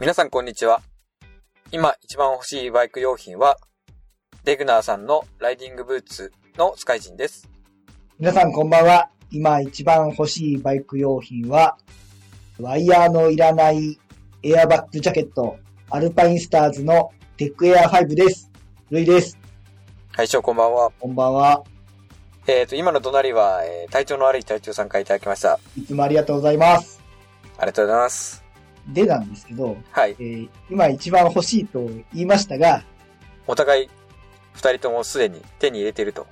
皆さんこんにちは。今一番欲しいバイク用品は、レグナーさんのライディングブーツのスカイジンです。皆さんこんばんは。今一番欲しいバイク用品は、ワイヤーのいらないエアバッグジャケット、アルパインスターズのテックエア5です。ルイです。はい、しょうこんばんは。こんばんは。えっ、と、今の隣は、えー体調の悪い隊長さんからいただきました。いつもありがとうございます。ありがとうございます。でなんですけど、はい。えー今一番欲しいと言いましたが、お互い、二人ともすでに手に入れてると。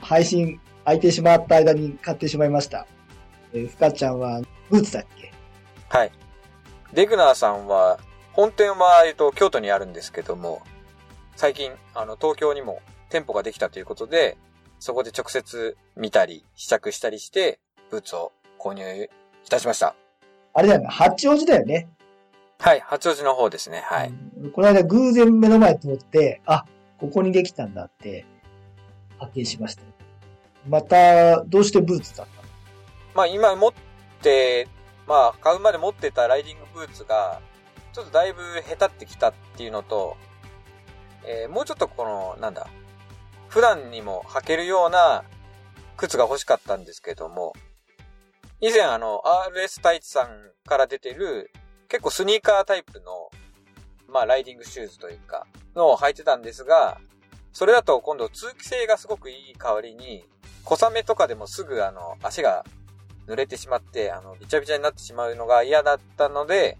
配信空いてしまった間に買ってしまいました。えー、ふかちゃんはブーツだっけ？はい。レグナーさんは、本店は、えっと、京都にあるんですけども、最近、あの、東京にも店舗ができたということで、そこで直接見たり、試着したりして、ブーツを購入いたしました。あれだよね、八王子だよね。はい、八王子の方ですね。はい。うんこの間偶然目の前通って、あ、ここにできたんだって発見しました。また、どうしてブーツだったの？まあ今持って、まあ買うまで持ってたライディングブーツが、ちょっとだいぶ下手ってきたっていうのと、えーもうちょっとこの、なんだ、普段にも履けるような靴が欲しかったんですけども、以前あの、RS 太一さんから出てる、結構スニーカータイプの、まあライディングシューズというか、のを履いてたんですが、それだと今度通気性がすごくいい代わりに、小雨とかでもすぐあの、足が濡れてしまって、あの、びちゃびちゃになってしまうのが嫌だったので、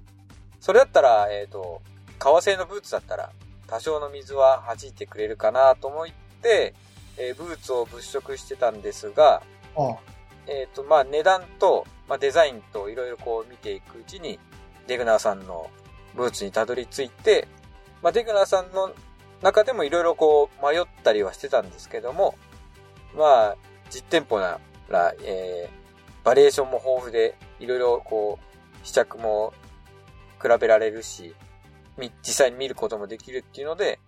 それだったら、えっ、と、革製のブーツだったら、多少の水は弾いてくれるかなと思って、えーブーツを物色してたんですが、あえっ、と、まあ、値段と、まあ、デザインといろいろこう見ていくうちに、デグナーさんのブーツにたどり着いて、まあ、デグナーさんの中でもいろいろこう迷ったりはしてたんですけども、まあ、実店舗なら、えー、バリエーションも豊富で、いろいろこう、試着も比べられるし、実際に見ることもできるっていうので、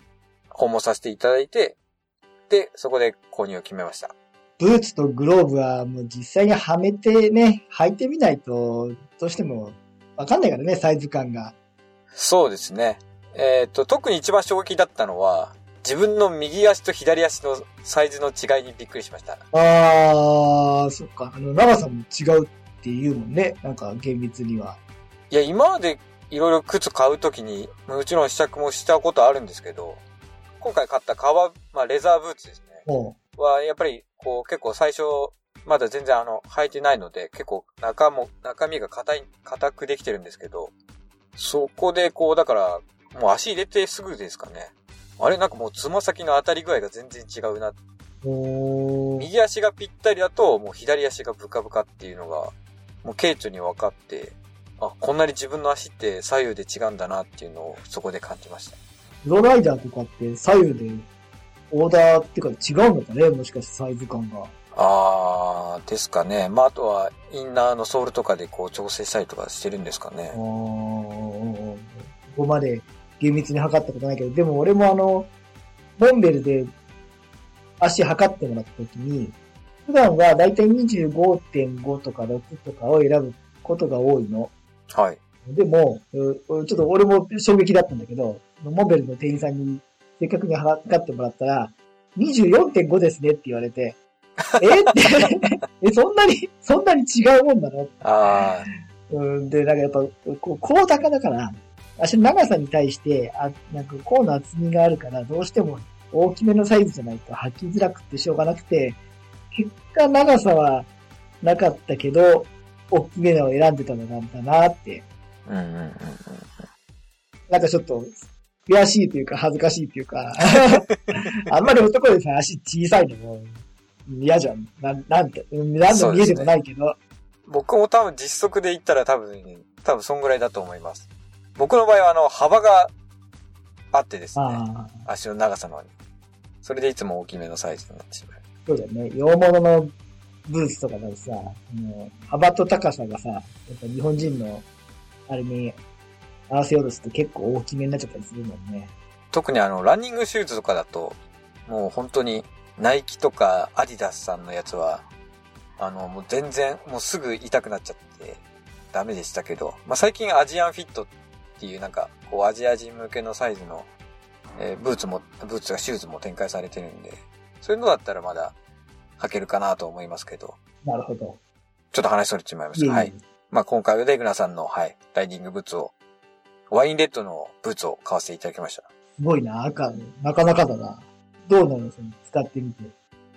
訪問させていただいて、で、そこで購入を決めました。ブーツとグローブはもう実際にはめてね、履いてみないと、どうしてもわかんないからね、サイズ感が。そうですね。えっ、と、特に一番衝撃だったのは、自分の右足と左足のサイズの違いにびっくりしました。あー、そっか。あの、長さも違うって言うもんね。なんか厳密には。いや、今までいろいろ靴買うときに、もちろん試着もしたことあるんですけど、今回買った革、まあ、レザーブーツですね。もは、やっぱり、こう、結構最初、まだ全然あの、履いてないので、結構中も、中身が硬い、硬くできてるんですけど、そこでこう、だから、もう足入れてすぐですかね。あれ？なんかもうつま先の当たり具合が全然違うな。右足がぴったりだと、もう左足がブカブカっていうのが、もう顕著に分かって、あ、こんなに自分の足って左右で違うんだなっていうのをそこで感じました。プロライダーとかって左右でオーダーっていうか違うのかねもしかしてサイズ感が。あー、ですかね。まあ、あとは、インナーのソールとかでこう調整したりとかしてるんですかね。ここまで厳密に測ったことないけど、でも俺もあの、モンベルで足測ってもらった時に、普段はだいたい25.5とか6とかを選ぶことが多いの。はい。でも、うちょっと俺も衝撃だったんだけど、モンベルの店員さんにせっかくに測ってもらったら、24.5ですねって言われて、え？って、え、そんなに、そんなに違うもんなの？あうん、で、なんかやっぱ、こう、高高だから、足の長さに対して、あ、なんか、甲の厚みがあるから、どうしても大きめのサイズじゃないと履きづらくてしょうがなくて、結果長さはなかったけど、大きめのを選んでたのなんだなって、ー。うんうんうんうん。なんかちょっと、悔しいというか恥ずかしいというか、あんまり男でさ、足小さいのも嫌じゃん。なん、なんて、うんなんの見えでもないけど、僕も多分実測で言ったら多分、多分そんぐらいだと思います。僕の場合はあの、幅があってですね。足の長さの。それでいつも大きめのサイズになってしまう。そうだよね。洋物のブーツとかだとさ、もう幅と高さがさ、やっぱ日本人の、あれに合わせようとすると結構大きめになっちゃったりするもんね。特にあの、ランニングシューズとかだと、もう本当に、ナイキとかアディダスさんのやつは、あの、もう全然、もうすぐ痛くなっちゃって、ダメでしたけど、まあ、最近アジアンフィットっていうなんか、ここうアジア人向けのサイズの、えーブーツも、ブーツがシューズも展開されてるんで、そういうのだったらまだ履けるかなと思いますけど、なるほど。ちょっと話それてしまいました。いえいえはい。まあ今回はデグナさんの、はい、ライディングブーツを、ワインレッドのブーツを買わせていただきました。すごいな、赤、なかなかだな。どうなのその使ってみて。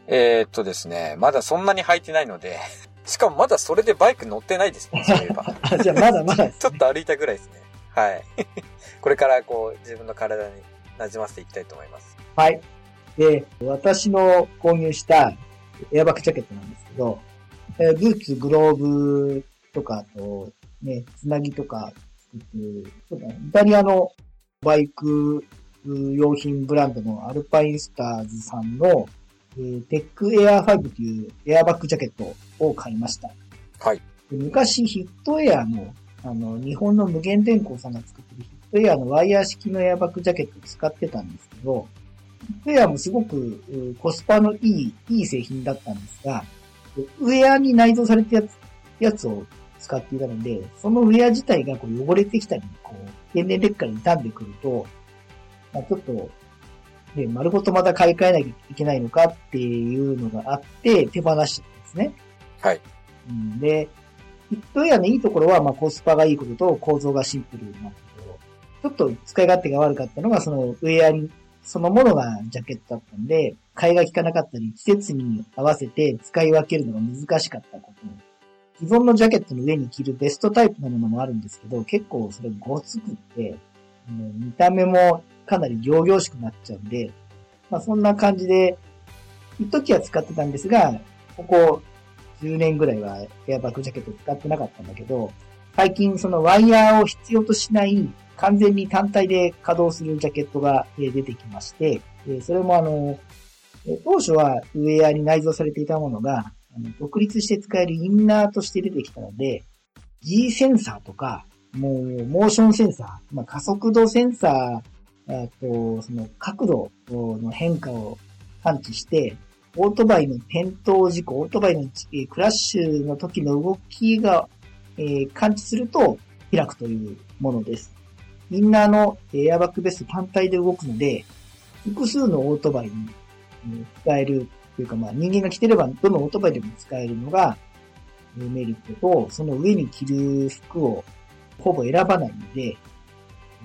えー、っとですね、まだそんなに履いてないので、しかもまだそれでバイク乗ってないですね、そういえば。あ、じゃあまだまだですちょね、っと歩いたぐらいですね。はい。これからこう、自分の体に馴染ませていきたいと思います。はい。で、私の購入したエアバッグジャケットなんですけど、えーブーツ、グローブとか、あと、ね、つなぎとかイタリアのバイク用品ブランドのアルパインスターズさんの、えーテックエア5というエアバッグジャケットを買いました。はい。で昔ヒットエアの、あの、日本の無限電工さんが作ってるヒットエアのワイヤー式のエアバッグジャケットを使ってたんですけど、ヒットエアもすごくコスパのいい、いい製品だったんですが、ウェアに内蔵されたやつ、やつを使っていたので、そのウェア自体がこう汚れてきたり、こう、天然劣化に傷んでくると、まあ、ちょっと、ね、丸ごとまた買い替えなきゃいけないのかっていうのがあって、手放しちゃったんですね。はい。うんで、ヒットエアのいいところは、まあ、コスパがいいことと構造がシンプルなこと。ちょっと使い勝手が悪かったのが、そのウェアに、そのものがジャケットだったんで、替えが効かなかったり、季節に合わせて使い分けるのが難しかったこと。既存のジャケットの上に着るベストタイプのものもあるんですけど、結構それごつくって、あの見た目もかなり行々しくなっちゃうんで、まあそんな感じで、一時は使ってたんですが、ここ10年ぐらいはエアバッグジャケット使ってなかったんだけど、最近そのワイヤーを必要としない完全に単体で稼働するジャケットが出てきまして、それもあの、当初はウェアに内蔵されていたものが、独立して使えるインナーとして出てきたので、G センサーとか、もう、モーションセンサー、まあ、加速度センサー、あと、その角度の変化を感知して、オートバイの転倒事故、オートバイのえクラッシュの時の動きが、えー感知すると開くというものです。インナーのエアバッグベスト単体で動くので、複数のオートバイにえ使えるというか、まあ人間が着てればどのオートバイでも使えるのがメリットと、その上に着る服をほぼ選ばないので、え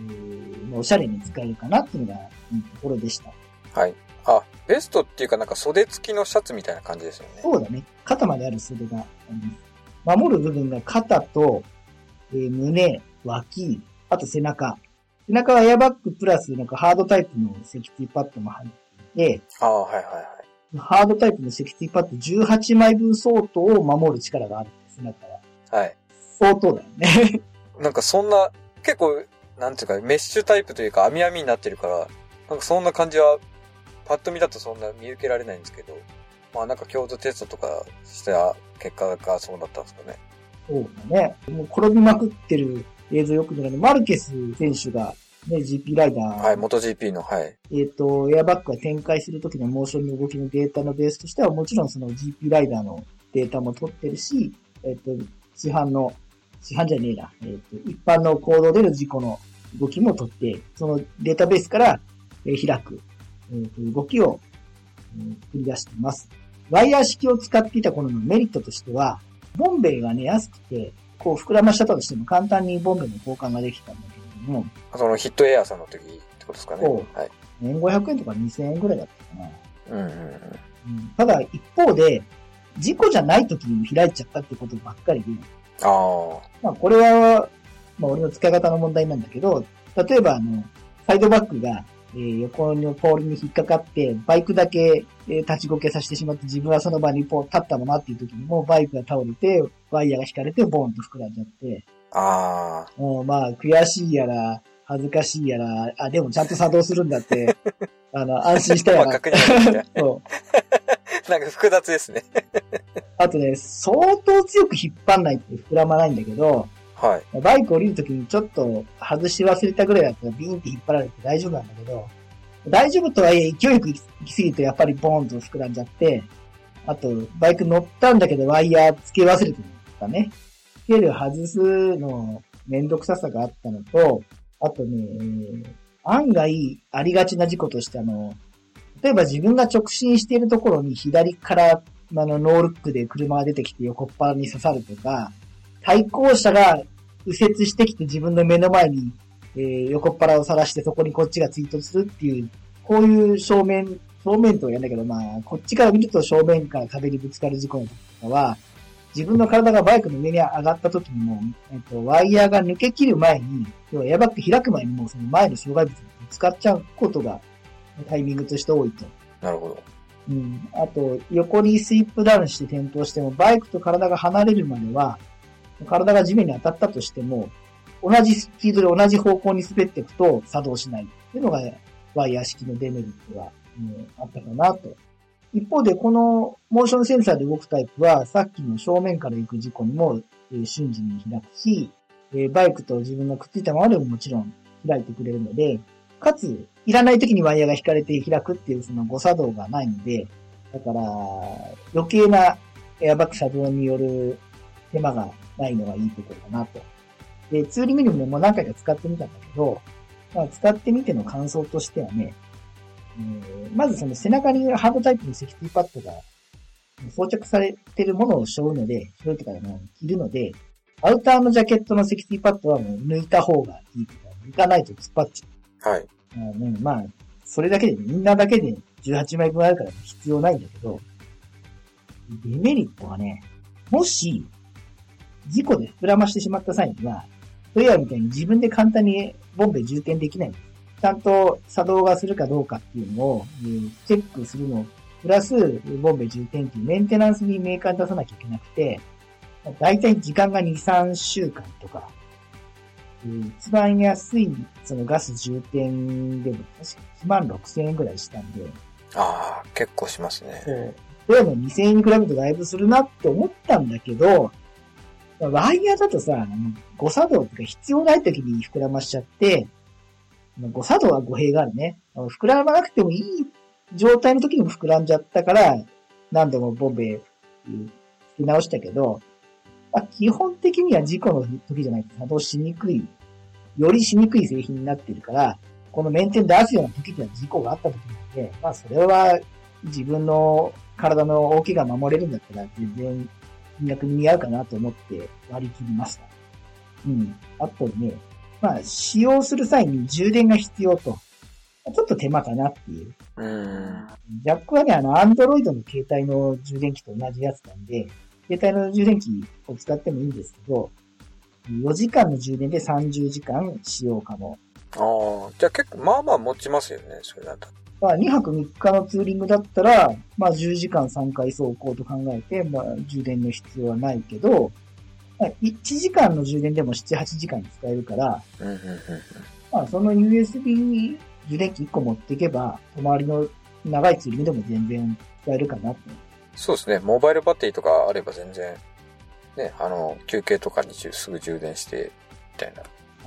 ーまあおしゃれに使えるかなっていうのがいいところでした。はい。あ、ベストっていうかなんか袖付きのシャツみたいな感じですよね。そうだね。肩まである袖があります。守る部分が肩と、えー胸、脇、あと背中。背中はエアバッグプラスなんかハードタイプのセキュリティパッドも入っていて、ああ、はいはいはい。ハードタイプのセキュリティパッド18枚分相当を守る力があるんです、背中は。はい。相当だよね。なんかそんな、結構、なんていうか、メッシュタイプというか、網網になってるから、なんかそんな感じは、パッと見だとそんな見受けられないんですけど、まあなんか強度テストとかした結果がそうだったんですかね。そうだね。もう転びまくってる映像よく見られる。マルケス選手が、ね、GP ライダー、はい、元 GP の、はい。えっ、と、エアバッグが展開するときのモーションの動きのデータのベースとしては、もちろんその GP ライダーのデータも取ってるし、えっ、と、市販の、市販じゃねえな、えっ、と、一般の行動での事故の動きも取って、そのデータベースから、えー開く、えーと動きを、えー繰り出しています。ワイヤー式を使っていた頃のメリットとしては、ボンベがね、安くて、こう膨らましたとしても簡単にボンベの交換ができたんだけれども、そのヒットエアーさんの時ってことですかね。そうはい。1500円とか2000円ぐらいだったかな。うんうんうん。うんただ、一方で、事故じゃない時にも開いちゃったってことばっかりで、ああ、まあこれは、まあ俺の使い方の問題なんだけど、例えばあの、サイドバックが、えー横のポールに引っかかって、バイクだけ、えー立ちこけさせてしまって、自分はその場にポー立ったままっていう時にも、バイクが倒れて、ワイヤーが引かれて、ボーンと膨らんじゃって、ああ、もうまあ、悔しいやら、恥ずかしいやら、あ、でもちゃんと作動するんだって、あの、安心したや まあら。そう。なんか複雑ですね。あとね、相当強く引っ張んないって膨らまないんだけど、はい。バイク降りるときにちょっと外し忘れたぐらいだったらビーンって引っ張られて大丈夫なんだけど、大丈夫とはいえ勢いよく行き過ぎるとやっぱりボーンと膨らんじゃって、あと、バイク乗ったんだけどワイヤー付け忘れてるとかね。付ける外すのめんどくささがあったのと、あとね、えー案外ありがちな事故としてあの、例えば自分が直進しているところに左からあのノールックで車が出てきて横っ腹に刺さるとか、対向車が右折してきて自分の目の前に、えー横っ腹を晒してそこにこっちが追突するっていう、こういう正面、正面とは言うんだけど、まあ、こっちから見ると正面から壁にぶつかる事故の時とかは、自分の体がバイクの上に上がった時にも、えっと、ワイヤーが抜け切る前に、要はエアバッグ開く前にもうその前の障害物にぶつかっちゃうことがタイミングとして多いと。なるほど。うん。あと、横にスイップダウンして転倒しても、バイクと体が離れるまでは、体が地面に当たったとしても、同じスピードで同じ方向に滑っていくと作動しないっていうのが、ワイヤー式のデメリットが、うんあったかなと。一方で、このモーションセンサーで動くタイプは、さっきの正面から行く事故にも、えー瞬時に開くし、えーバイクと自分がくっついたままでももちろん開いてくれるので、かつ、いらない時にワイヤーが引かれて開くっていうその誤作動がないので、だから、余計なエアバッグ作動による手間がないのがいいところかなと。で、ツーリングにももう何回か使ってみたんだけど、まあ、使ってみての感想としてはね、えまずその背中にハードタイプのセキュリティパッドが装着されてるものを背負うので、背負うとかの着るので、アウターのジャケットのセキュリティパッドはもう抜いた方がいいとか、抜かないと突っ張っちゃう。はい。あのまあ、それだけで、みんなだけで18枚分あるから必要ないんだけど、デメリットはね、もし、事故で膨らましてしまった際には、トレアみたいに自分で簡単にボンベ充填できない。ちゃんと作動がするかどうかっていうのを、えチェックするの、プラス、ボンベ充填っていうメンテナンスにメーカーに出さなきゃいけなくて、だいたい時間が2、3週間とか、一番安い、そのガス充填でも確か1万6千円くらいしたんで、ああ、結構しますね。そう。どうも2000円に比べるとだいぶするなって思ったんだけど、ワイヤーだとさ、誤作動とか必要ない時に膨らましちゃって、まあ誤作動は語弊があるね。膨らまなくてもいい状態の時にも膨らんじゃったから、何度もボンベうんつけ直したけど、まあ、基本的には事故の時じゃないと作動しにくい、よりしにくい製品になってるから、このメンテン出すような時には事故があった時なんで、まあそれは自分の体の大きが守れるんだったら全然金額に似合うかなと思って割り切りました。うん。あとね、まあ使用する際に充電が必要と。ちょっと手間かなっていう。うーん。ジャックはね、あの、アンドロイドの携帯の充電器と同じやつなんで、携帯の充電器を使ってもいいんですけど、4時間の充電で30時間使用可能。ああ、じゃあ結構、まあまあ持ちますよね、それだと。まあ、2泊3日のツーリングだったら、まあ、10時間3回走行と考えて、まあ、充電の必要はないけど、まあ、1時間の充電でも7、8時間使えるから、うん、うん、うん。まあ、その USB 充電器1個持っていけば、泊まりの長いツーリングでも全然使えるかなと。そうですね、モバイルバッテリーとかあれば全然、ね、あの、休憩とかにすぐ充電して、みたいな。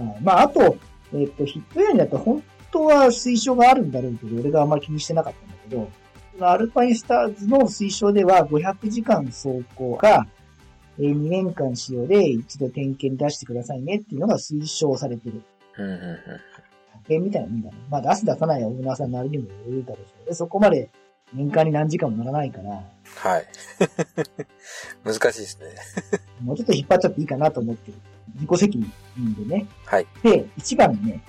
はいまあ、あと、えっ、と、ヒットエアにだと本当は推奨があるんだろうけど、俺があんまり気にしてなかったんだけど、アルパインスターズの推奨では500時間走行か、えー2年間使用で一度点検に出してくださいねっていうのが推奨されてる。うん、うん、うん。派遣みたいなもんだね。まあ出す出さないはオーナーさんなりにもよるだろうし、でそこまで年間に何時間も乗らないから、はい。難しいですね。もうちょっと引っ張っちゃっていいかなと思ってる。自己責任でね。はい。で、一番ね、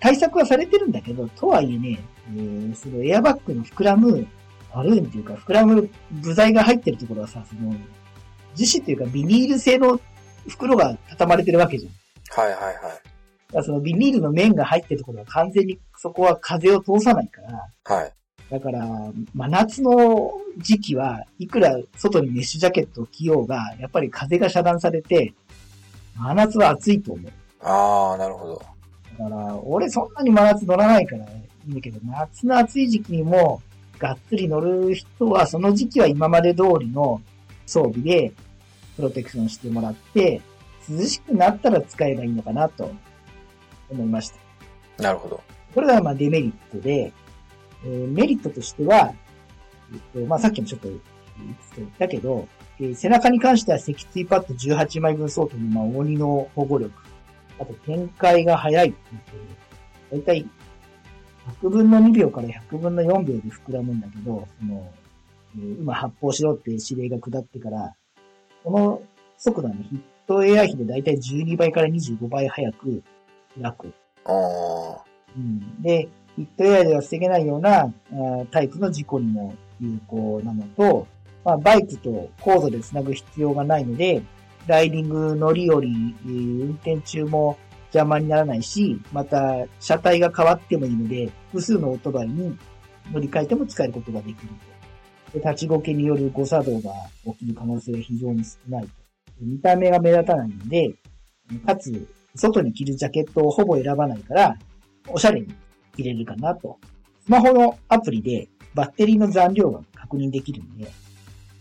対策はされてるんだけど、とはいえね、えー、そのエアバッグの膨らむ、バルーンっていうか、膨らむ部材が入ってるところはさ、その、樹脂っていうかビニール製の袋が畳まれてるわけじゃん。だはい、はい、はい。からそのビニールの面が入ってるところは完全にそこは風を通さないから、はい。だから、真夏の時期はいくら外にメッシュジャケットを着ようが、やっぱり風が遮断されて、真夏は暑いと思う。ああ、なるほど。だから、俺そんなに真夏乗らないからいいんだけど、夏の暑い時期にも、がっつり乗る人は、その時期は今まで通りの装備で、プロテクションしてもらって、涼しくなったら使えばいいのかなと思いました。なるほど。これがまあデメリットで、えーメリットとしては、えっと、まあさっきもちょっと言ったけど、えー背中に関しては脊椎パッド18枚分相当のまあ鬼の保護力。あと展開が早いだいたい100分の2秒から100分の4秒で膨らむんだけど、その、えー今発砲しろって指令が下ってから、この速度はね、ヒット AI 比でだいたい12倍から25倍早く開く。ああ。うん、で、ヒット AI では防げないようなあタイプの事故にも有効なのと、まあ、バイクとコードで繋ぐ必要がないので、ライディング乗り降り、運転中も邪魔にならないし、また車体が変わってもいいので、複数のオートバイに乗り換えても使えることができると。で立ちこけによる誤作動が起きる可能性が非常に少ないと。見た目が目立たないので、かつ、外に着るジャケットをほぼ選ばないから、おしゃれに着れるかなと。スマホのアプリでバッテリーの残量が確認できるんで、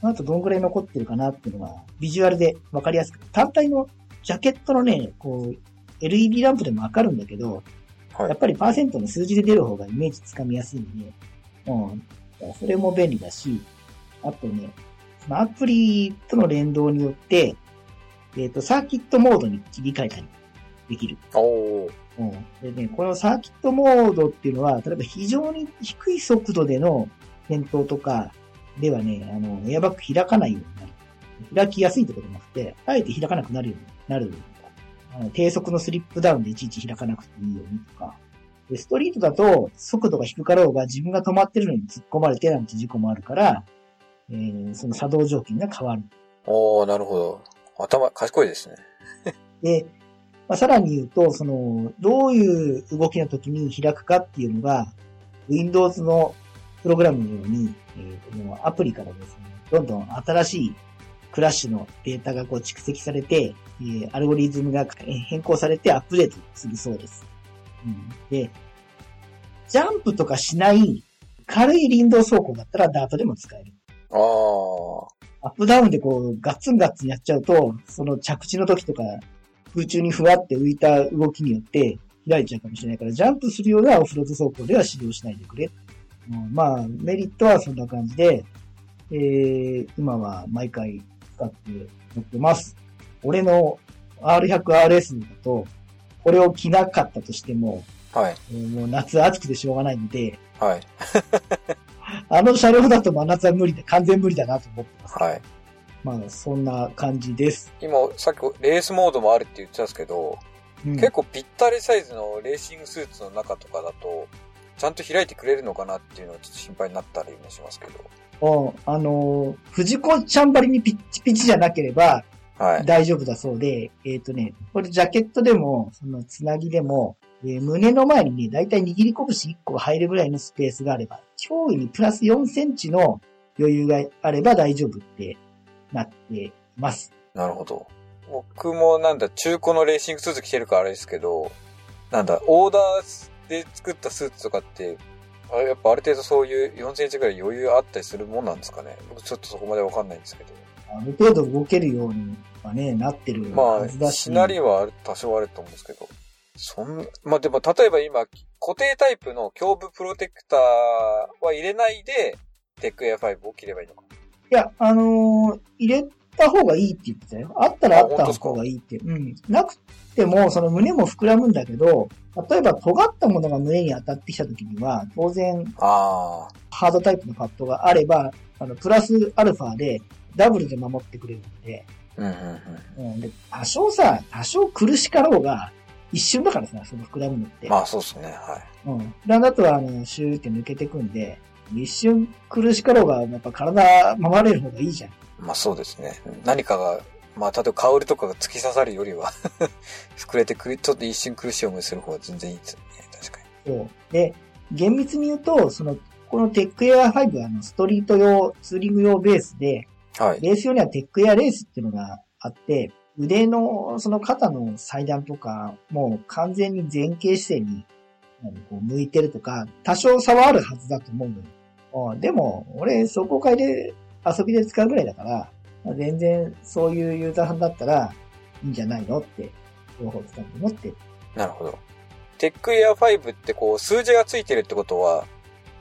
あとどんぐらい残ってるかなっていうのが、ビジュアルでわかりやすく、単体のジャケットのね、こう、LED ランプでもわかるんだけど、はいやっぱりパーセントの数字で出る方がイメージつかみやすいんで、うん。それも便利だし、あとね、そのアプリとの連動によって、えっ、と、サーキットモードに切り替えたりできる。おお。うん。でね、このサーキットモードっていうのは、例えば非常に低い速度での転倒とかではね、あの、エアバッグ開かないようになる。開きやすいところじゃなくて、あえて開かなくなるようになる。あの低速のスリップダウンでいちいち開かなくていいようにとか。で、ストリートだと速度が低かろうが自分が止まってるのに突っ込まれてなんて事故もあるから、えーその作動条件が変わる。おおなるほど。頭、賢いですね。で、まあ、さらに言うと、その、どういう動きの時に開くかっていうのが、Windows のプログラムのように、えーともうアプリからですね、どんどん新しいクラッシュのデータがこう蓄積されて、えーアルゴリズムがえー変更されてアップデートするそうです。うん、で、ジャンプとかしない軽い林道走行だったらダートでも使える。ああ。アップダウンでこう、ガッツンガッツンやっちゃうと、その着地の時とか、空中にふわって浮いた動きによって開いちゃうかもしれないから、ジャンプするようなオフロード走行では使用しないでくれ。うんまあ、メリットはそんな感じで、えー、今は毎回使って乗ってます。俺の R100RS だと、これを着なかったとしても、はい。えーもう夏暑くてしょうがないので、はい。あの車両だと真夏は無理で、完全無理だなと思ってます。はい。まあ、そんな感じです。今、さっきレースモードもあるって言ってたんですけど、うん結構ぴったりサイズのレーシングスーツの中とかだと、ちゃんと開いてくれるのかなっていうのはちょっと心配になったりもしますけど。ああのー、藤子ちゃんばりにピッチピチじゃなければはい。大丈夫だそうで、えっ、とね、これジャケットでも、そのつなぎでも、えー胸の前にね、だいたい握り拳1個入るぐらいのスペースがあれば、脅威にプラス4センチの余裕があれば大丈夫ってなっています。なるほど。僕もなんだ、中古のレーシングスーツ着てるからあれですけど、なんだ、オーダーで作ったスーツとかって、あやっぱある程度そういう4センチぐらい余裕あったりするもんなんですかね僕ちょっとそこまでわかんないんですけど。ある程度動けるようにはね、なってるまあ、はずだし。しなりは多少あると思うんですけど。そん、まあでも例えば今、固定タイプの胸部プロテクターは入れないで、テックエア5を着ればいいのか。いや、あのー入れた方がいいって言ってたよ。あったらあった方がいいって。うん。なくても、その胸も膨らむんだけど、例えば尖ったものが胸に当たってきた時には、当然、あハードタイプのパッドがあれば、あの、プラスアルファで、ダブルで守ってくれるので、あ。うんうんうん。うん。で、多少さ、多少苦しかろうが、一瞬だからさ、その膨らむのって。まあそうですね、はい。うん。だだと、あの、シューって抜けてくんで、一瞬苦しかろうが、やっぱ体守れる方がいいじゃん。まあそうですね。何かが、まあ例えばカウルとかが突き刺さるよりは、膨れてくる、ちょっと一瞬苦しい思いする方が全然いいですよね。確かに。そう。で、厳密に言うと、その、このテックエア5はあのストリート用、ツーリング用ベースで、はい。ベース用にはテックエアレースっていうのがあって、腕の、その肩の裁断とか、もう完全に前傾姿勢に、こう向いてるとか、多少差はあるはずだと思うのよ。あでも、俺、走行会で遊びで使うぐらいだから、全然そういうユーザーさんだったらいいんじゃないのって、両方使うと思って。なるほど。テックエア5ってこう、数字がついてるってことは、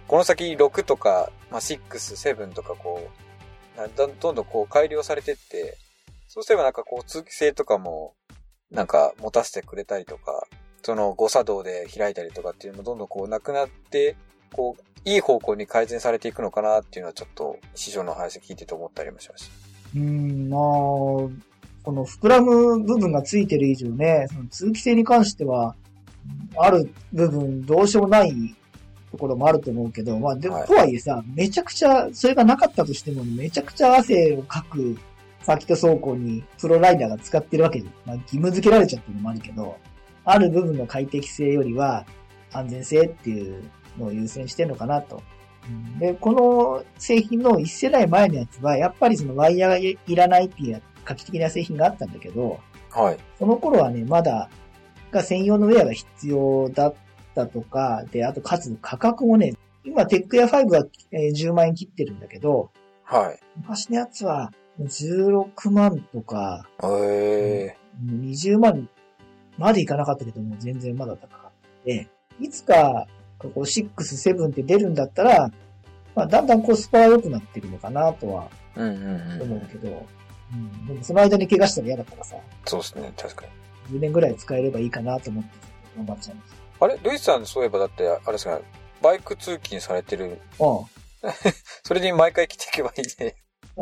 この先6とか、まあ、6、7とかこう、どんどんどんこう改良されてって、そうすればなんかこう通気性とかも、なんか持たせてくれたりとか、その誤作動で開いたりとかっていうのもどんどんこうなくなって、こう、いい方向に改善されていくのかなっていうのはちょっと、師匠の話聞いてて思ったりもしましうん、まあ、この膨らむ部分がついてる以上ね、その通気性に関しては、ある部分どうしようもないところもあると思うけど、まあでも、はい。とはいえさ、めちゃくちゃ、それがなかったとしても、めちゃくちゃ汗をかくサーキット走行にプロライダーが使ってるわけで、まあ義務付けられちゃってるのもあるけど、ある部分の快適性よりは安全性っていうのを優先してるのかなと。うんで、この製品の1世代前のやつは、やっぱりそのワイヤーがいらないっていう画期的な製品があったんだけど、た。はい。その頃はね、まだ、が専用のウェアが必要だったとか、で、あとかつ価格もね、今テックエア5はえー10万円切ってるんだけど、はい。昔のやつは16万とか、え20万までいかなかったけども、全然まだ高かった。で、いつか、ここ6、7って出るんだったら、まあ、だんだんコスパは良くなってるのかなとはー。うんうんうん。思うけど、うん、でもその間に怪我したら嫌だからさ、そうですね、確かに。10年ぐらい使えればいいかなと思って頑張っちゃいましあれ？ルイスさんそういえばだって、あれですか、バイク通勤されてる。た。うん。それに毎回来ていけばいいね。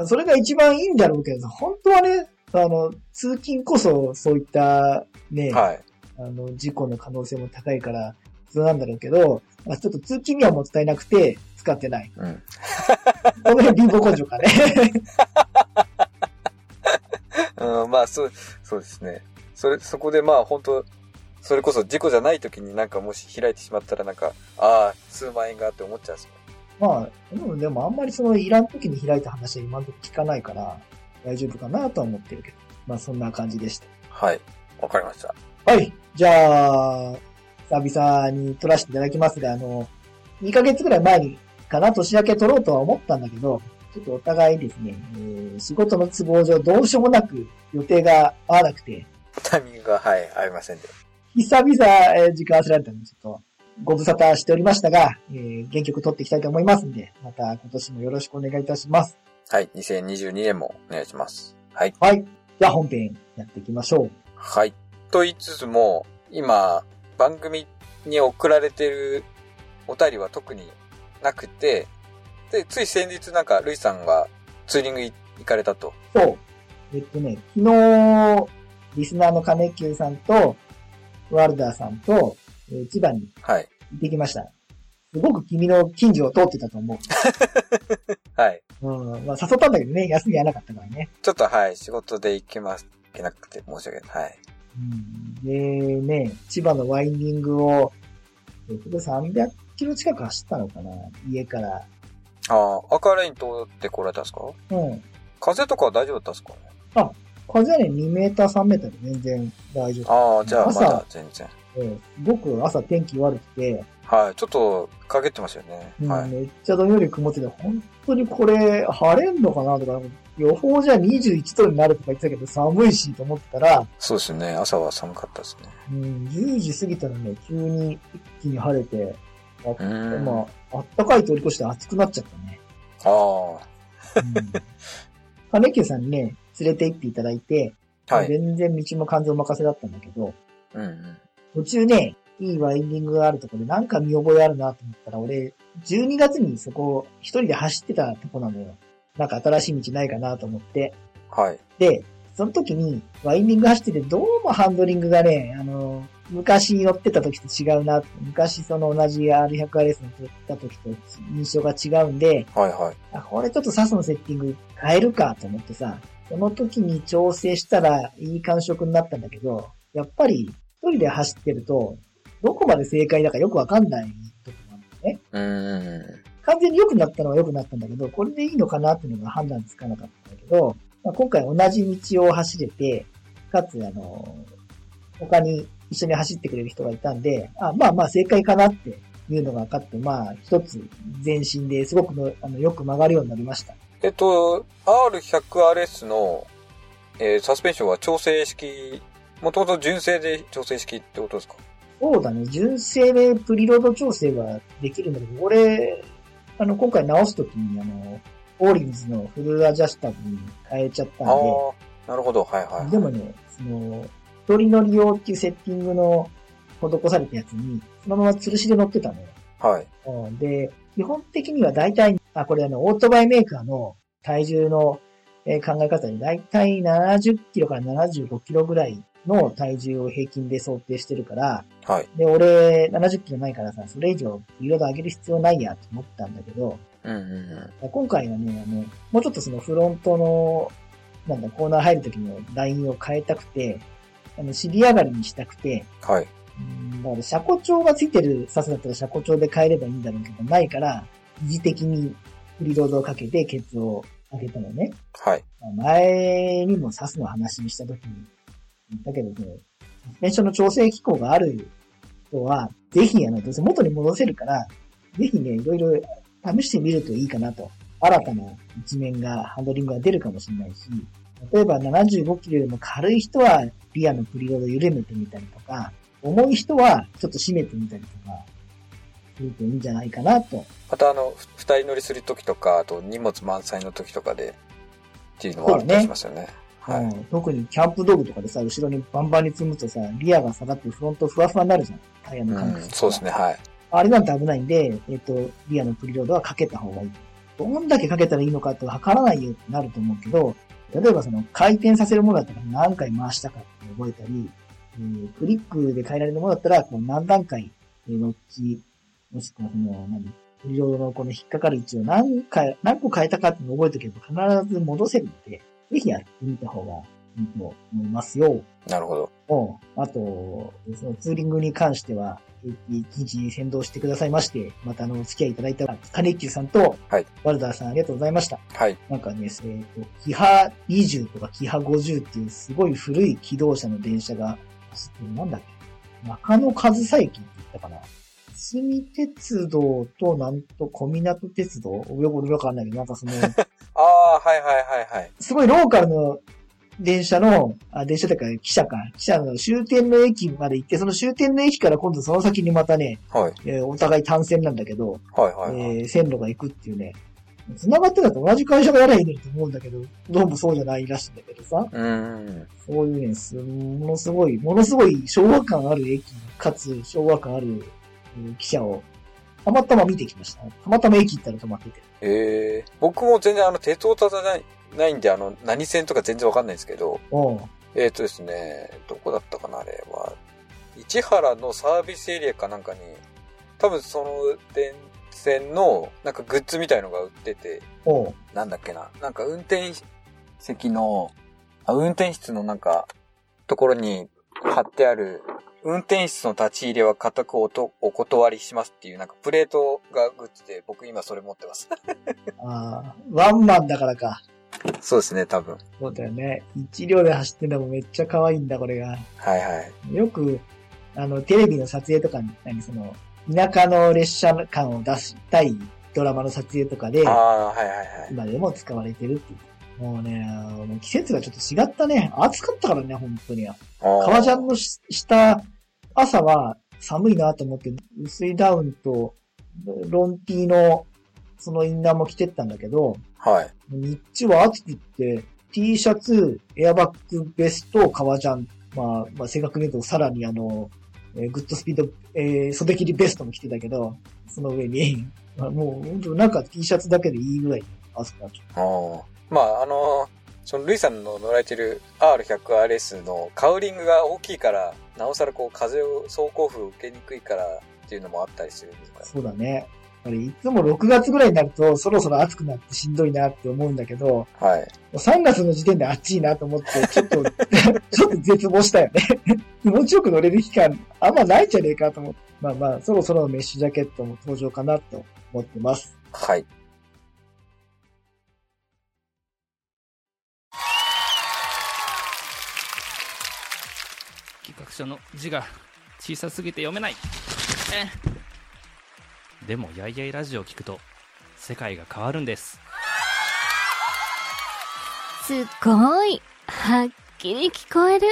それが一番いいんだろうけど、本当はね、あの、通勤こそそういったね、はい。あの、事故の可能性も高いから、そうなんだろうけど、まあ、ちょっと通勤にはもったいなくて、使ってない。うん。この辺貧乏根性かね。うん、まあ、そう、そうですね。それ、そこでまあ、本当それこそ事故じゃない時になんかもし開いてしまったらなんか、ああ、数万円がって思っちゃうんですよ。まあ、でもでもあんまりそのいらん時に開いた話は今のところ聞かないから、大丈夫かなとは思ってるけど。まあそんな感じでした。はい。わかりました。はい。じゃあ、久々に撮らせていただきますが、あの、2ヶ月ぐらい前にかな、年明け撮ろうとは思ったんだけど、ちょっとお互いですね、えー仕事の都合上どうしようもなく予定が合わなくて、タイミングが、はい、合いませんで。久々、えー時間忘れられたので、ちょっとご無沙汰しておりましたが、えー原曲撮っていきたいと思いますんで、また今年もよろしくお願いいたします。はい。2022年もお願いします。はい。はい。じゃあ本編やっていきましょう。はい。と言いつつも、今、番組に送られてるお便りは特になくて、で、つい先日なんか、ルイさんがツーリングい行かれたと。そう。えっとね、昨日、リスナーの金久さんと、ワルダーさんと、えー千葉にはい。行ってきました。すごく君の近所を通ってたと思 はい。う。うん。まあ誘ったんだけどね、休みがなかったからね。ちょっとはい、仕事で行けます、行けなくて申し訳ない。はい。うん。でね、千葉のワインディングを、えっと、300キロ近く走ったのかな家から。ああ、赤ライン通ってこられたんですか？うん。風とかは大丈夫だったんですか？ね風はね、2メーター、3メーターで全然大丈夫。ああ、じゃあま朝だ全然。えーすごく朝天気悪くて、はい。ちょっと、かけてますよね。うんはい。めっちゃどんより曇ってて、本当にこれ、晴れんのかなとか、予報じゃ21度になるとか言ってたけど、寒いしと思ってたら、そうですね。朝は寒かったですね。うん、10時過ぎたらね、急に一気に晴れて、あ。まあ、あったかい通り越して暑くなっちゃったね。ああ。うん。金久さんにね、連れて行っていただいて、はい。全然道も完全お任せだったんだけど、うんうん。途中ね、いいワインディングがあるところでなんか見覚えあるなと思ったら、俺、12月にそこ一人で走ってたとこなのよ。なんか新しい道ないかなと思って。はい。で、その時にワインディング走っててどうもハンドリングがね、あの、昔乗ってた時と違うな。昔その同じ R100RS 乗ってた時と印象が違うんで、はいはい。あ、これちょっとサスのセッティング変えるかと思ってさ、その時に調整したらいい感触になったんだけど、やっぱり一人で走ってると、どこまで正解だかよくわかんないとこなんだよね。うーん。完全に良くなったのは良くなったんだけど、これでいいのかなっていうのが判断つかなかったんだけど、まあ、今回同じ道を走れて、かつ、あの、他に一緒に走ってくれる人がいたんで、あまあまあ正解かなっていうのが分かって、まあ一つ前進ですごくのあのよく曲がるようになりました。えっと、R100RS の、えーサスペンションは調整式、もともと純正で調整式ってことですか？そうだね、純正でプリロード調整はできるんだけど、俺、あの、今回直すときに、あの、オーリンズのフルアジャスタブルに変えちゃったんあで、あ、なるほど。はいはい、はい。でもね、その、一人乗り用っていうセッティングの施されたやつに、そのまま吊るしで乗ってたのよ。はい。うんで、基本的には大体、あ、これあの、オートバイメーカーの体重の、えー考え方で大体70キロから75キロぐらいの体重を平均で想定してるから、はい。で、俺70キロないからさ、それ以上リロード上げる必要ないやと思ったんだけど、うんうんうん。今回はね、あの、もうちょっとそのフロントの、なんだ、コーナー入る時のラインを変えたくて、あの、尻上がりにしたくて、はい。うんだから車庫帳がついてるサスだったら車庫帳で変えればいいんだろうけど、ないから、疑似的にフリロードをかけてケツを上げたのね。はい。前にもサスの話にした時に言ったけどね、サスペンションの調整機構がある人は、ぜひあの、どうせ元に戻せるから、ぜひね、いろいろ試してみるといいかなと。新たな一面が、ハンドリングが出るかもしれないし、例えば75キロよりも軽い人はリアのフリロードを緩めてみたりとか、重い人はちょっと締めてみたりとか、するといいんじゃないかなと。またあの、ふ二人乗りするときとか、あと荷物満載のときとかで、っていうのはあったりしますよね。はい。うん、特にキャンプ道具とかでさ、後ろにバンバンに積むとさ、リアが下がってフロントふわふわになるじゃん。タイヤのうん感覚、そうですね、はい。あれなんて危ないんで、えっ、と、リアのプリロードはかけた方がいい。どんだけかけたらいいのかって測らないよってなると思うけど、例えばその回転させるものだったら何回回したかって覚えたり、えークリックで変えられるものだったら、こう何段階、えーノッチ、もしくはその、何、プリロードのこの引っかかる位置を何回、何個変えたかって覚えておけば必ず戻せるので、ぜひやってみた方がいいと思いますよ。なるほど。うん。あと、そのツーリングに関しては、え一日先導してくださいまして、またあの、お付き合いいただいた、カネッキュさんと、はいワルダーさんありがとうございました。はい。なんかね、えっ、と、キハ20とかキハ50っていうすごい古い機動車の電車がなんだっけ？中野上総駅って言ったかな？住鉄道となんと小湊鉄道？よくわかんないけど、なんかその、ああ、はいはいはいはい。すごいローカルの電車の、あ、電車というか、汽車か。汽車の終点の駅まで行って、その終点の駅から今度その先にまたね、はい。えーお互い単線なんだけど、はいはいはい。えー線路が行くっていうね。繋がってたと同じ会社がやらへんねんと思うんだけど、どうもそうじゃないらしいんだけどさ。うーん。そういうね、すものすごい、ものすごい昭和感ある駅、かつ昭和感ある、えー汽車を、たまたま見てきました。たまたま駅行ったら止まってて。ええ僕も全然あの、鉄オタじゃない、ないんで、あの、何線とか全然わかんないんですけど、えっ、とですね、どこだったかな、あれは。市原のサービスエリアかなんかに、多分その電線の、なんかグッズみたいのが売ってて、なんだっけな。なんか運転席の、あ、運転室のなんか、ところに貼ってある、運転室の立ち入れは固くおとお断りしますっていう、なんかプレートがグッズで、僕今それ持ってます。ああ、ワンマンだからか。そうですね、多分。そうだよね。一両で走ってんのもめっちゃ可愛いんだ、これが。はいはい。よく、あの、テレビの撮影とかに、何その、田舎の列車感を出したいドラマの撮影とかであ、あ、はいはいはい。今でも使われてるっていう。もうね、もう季節がちょっと違ったね。暑かったからね、本当に。革ジャンのし下、朝は寒いなと思って、薄いダウンと、ロンティーの、そのインナーも着てったんだけど、はい。日中は暑くって、T シャツ、エアバッグベスト、革ジャン、まあ、まあ、正確に言うとさらにあの、えーグッドスピード、えー袖切りベストも着てたけど、その上に、まあもう、本当なんか T シャツだけでいいぐらい暑くなっちゃっあーまあ、あのそのルイさんの乗られてる R100RS のカウリングが大きいから、なおさらこう風を、走行風を受けにくいからっていうのもあったりするんですか？た。そうだね。やっぱりいつも6月ぐらいになると、そろそろ暑くなってしんどいなって思うんだけど、もはい。う3月の時点で暑いなと思って、ちょっと、ちょっと絶望したよね。気持ちよく乗れる期間、あんまないんじゃねえかと思って。まあまあ、そろそろメッシュジャケットも登場かなと思ってます。はい。書の字が小さすぎて読めないえでもやいやいラジオを聞くと世界が変わるんですすっごい。はっきり聞こえる。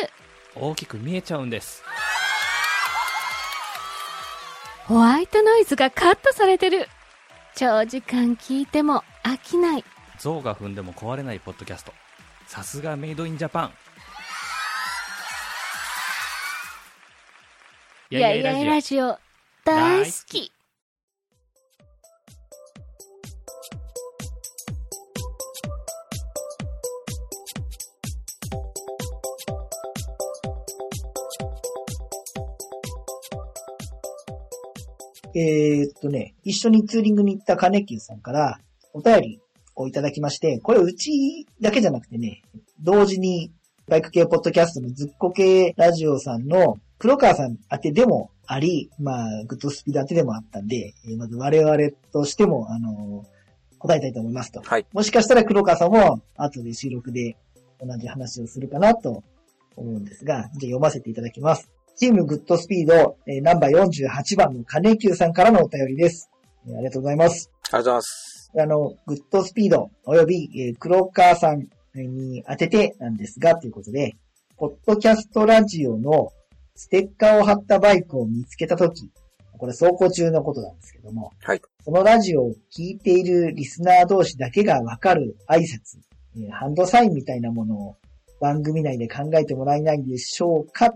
大きく見えちゃうんですホワイトノイズがカットされてる。長時間聞いても飽きない。象が踏んでも壊れないポッドキャストさすがメイドインジャパンやいやいラジオ大好き。えーっとね、一緒にツーリングに行った金久さんからお便りをいただきまして、これうちだけじゃなくてね、同時にバイク系ポッドキャストのずっこ系ラジオさんの黒川さん宛てでもあり、まあ、グッドスピード宛てでもあったんで、えーまず我々としても、あのー答えたいと思いますと。はい。もしかしたら黒川さんも後で収録で同じ話をするかなと思うんですが、じゃあ読ませていただきます。チームグッドスピード、えーナンバー48番の金久さんからのお便りです。えーありがとうございます。ありがとうございます。あの、グッドスピードおよび、えー黒川さんに当ててなんですが、ということで、ポッドキャストラジオのステッカーを貼ったバイクを見つけたとき、これ走行中のことなんですけども、はい。このラジオを聞いているリスナー同士だけがわかる挨拶、えーハンドサインみたいなものを番組内で考えてもらえないでしょうか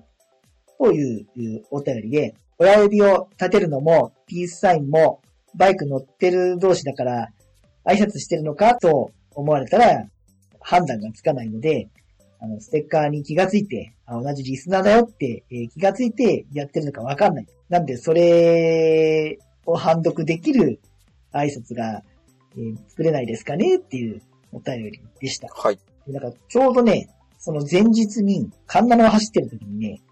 といういうお便りで、親指を立てるのも、ピースサインも、バイク乗ってる同士だから、挨拶してるのかと思われたら、判断がつかないので、あの、ステッカーに気がついて、あ同じリスナーだよって、えー気がついてやってるのかわかんない。なんで、それを判読できる挨拶が、えー作れないですかねっていうお便りでした。はい。でなんか、ちょうどね、その前日に、カンナナを走ってる時にね、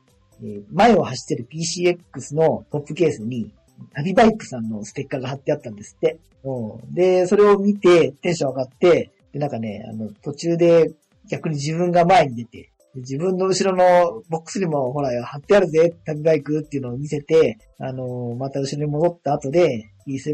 えー前を走ってる PCX のトップケースに、旅バイクさんのステッカーが貼ってあったんですって。うんで、それを見て、テンション上がって、で、なんかね、あの、途中で逆に自分が前に出て、自分の後ろのボックスにも、ほら、貼ってあるぜ、旅バイクっていうのを見せて、あのまた後ろに戻った後で、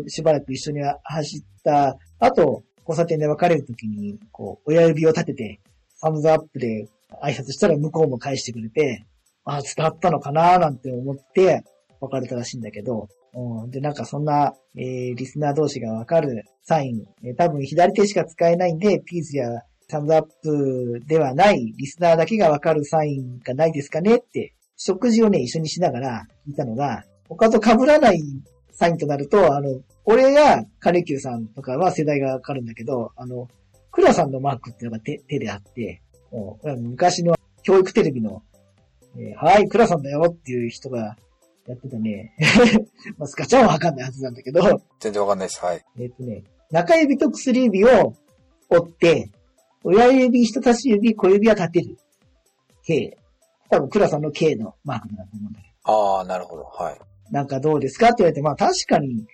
しばらく一緒に走った後、交差点で別れる時に、こう、親指を立てて、サムズアップで挨拶したら向こうも返してくれて、ああ、伝わったのかななんて思って別れたらしいんだけど、うん、で、なんかそんな、えー、リスナー同士がわかるサイン、えー多分左手しか使えないんで、ピースやサムズアップではないリスナーだけがわかるサインがないですかねって、食事をね、一緒にしながら聞いたのが、他と被らないサインとなると、あの、俺やカレキューさんとかは世代がわかるんだけど、あの、クラさんのマークっていうのが手手であって、もう昔の教育テレビの、えーはい、クラさんだよっていう人がやってたね。まあ、スカちゃんはわかんないはずなんだけど、全然わかんないです。はい。えっ、とね、中指と薬指を折って、親指、人差し指、小指は立てる。K。多分、クラさんの K のマークだと思うんだけああ、なるほど。はい。ど。なんかどうですかって言われて、まあ確かに、